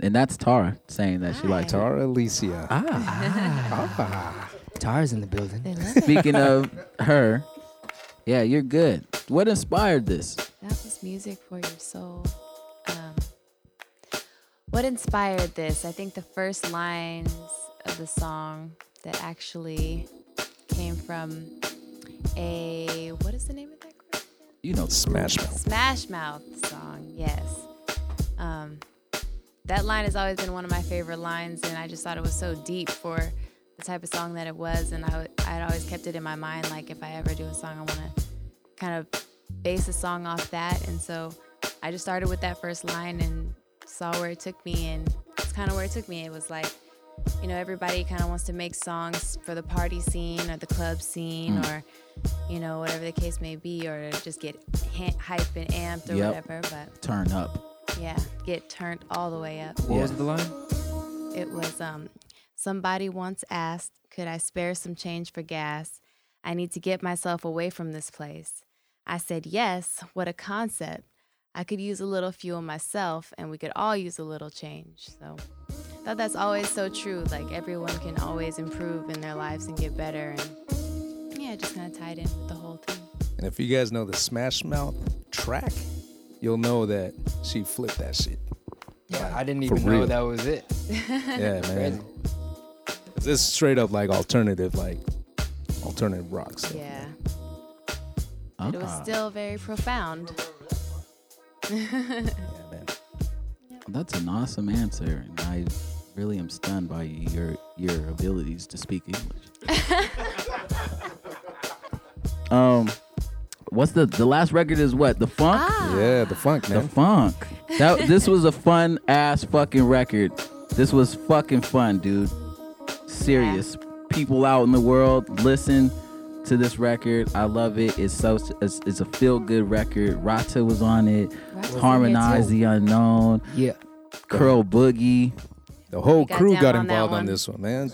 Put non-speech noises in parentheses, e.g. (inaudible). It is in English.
And that's Tara saying that she likes her. Tara Alicia. Ah. Ah. Tara's in the building. They love (laughs) it. Speaking of her, yeah, you're good. What inspired this? That was music for your soul. Um, what inspired this? I think the first lines of the song that actually came from a what is the name of that group? You know, Smash Mouth. Smash Mouth song. Yes. Um, that line has always been one of my favorite lines, and I just thought it was so deep for the type of song that it was, and i'd always kept it in my mind. Like if I ever do a song, I want to kind of base a song off that, and so I just started with that first line and saw where it took me, and it's kind of where it took me. It was like, you know, everybody kind of wants to make songs for the party scene or the club scene mm. or, you know, whatever the case may be, or just get hype and amped or Yep. whatever. But turn up. Yeah, get turned all the way up. What was the line? It was um somebody once asked, could I spare some change for gas? I need to get myself away from this place. I said, "Yes, what a concept. I could use a little fuel myself and we could all use a little change." So, I thought that's always so true. Like everyone can always improve in their lives and get better and yeah, just kind of tied in with the whole thing. And if you guys know the Smash Mouth track, you'll know that she flipped that shit. Yeah, I didn't even know that was it. (laughs) Yeah, man. This is straight up like alternative, like alternative rocks. Yeah. But it was Ah, still very profound. (laughs) Yeah, man. That's an awesome answer, and I really am stunned by your your abilities to speak English. (laughs) um, what's the the last record? Is what the funk? Ah. Yeah, the funk, man. The funk. That this was a fun ass fucking record. This was fucking fun, dude. Serious. People out in the world listen to this record. I love it. It's so it's, it's a feel good record. Rata was on it. Rata's Harmonize the unknown. Yeah. Curl Boogie. The whole crew down got involved on one. this one, man.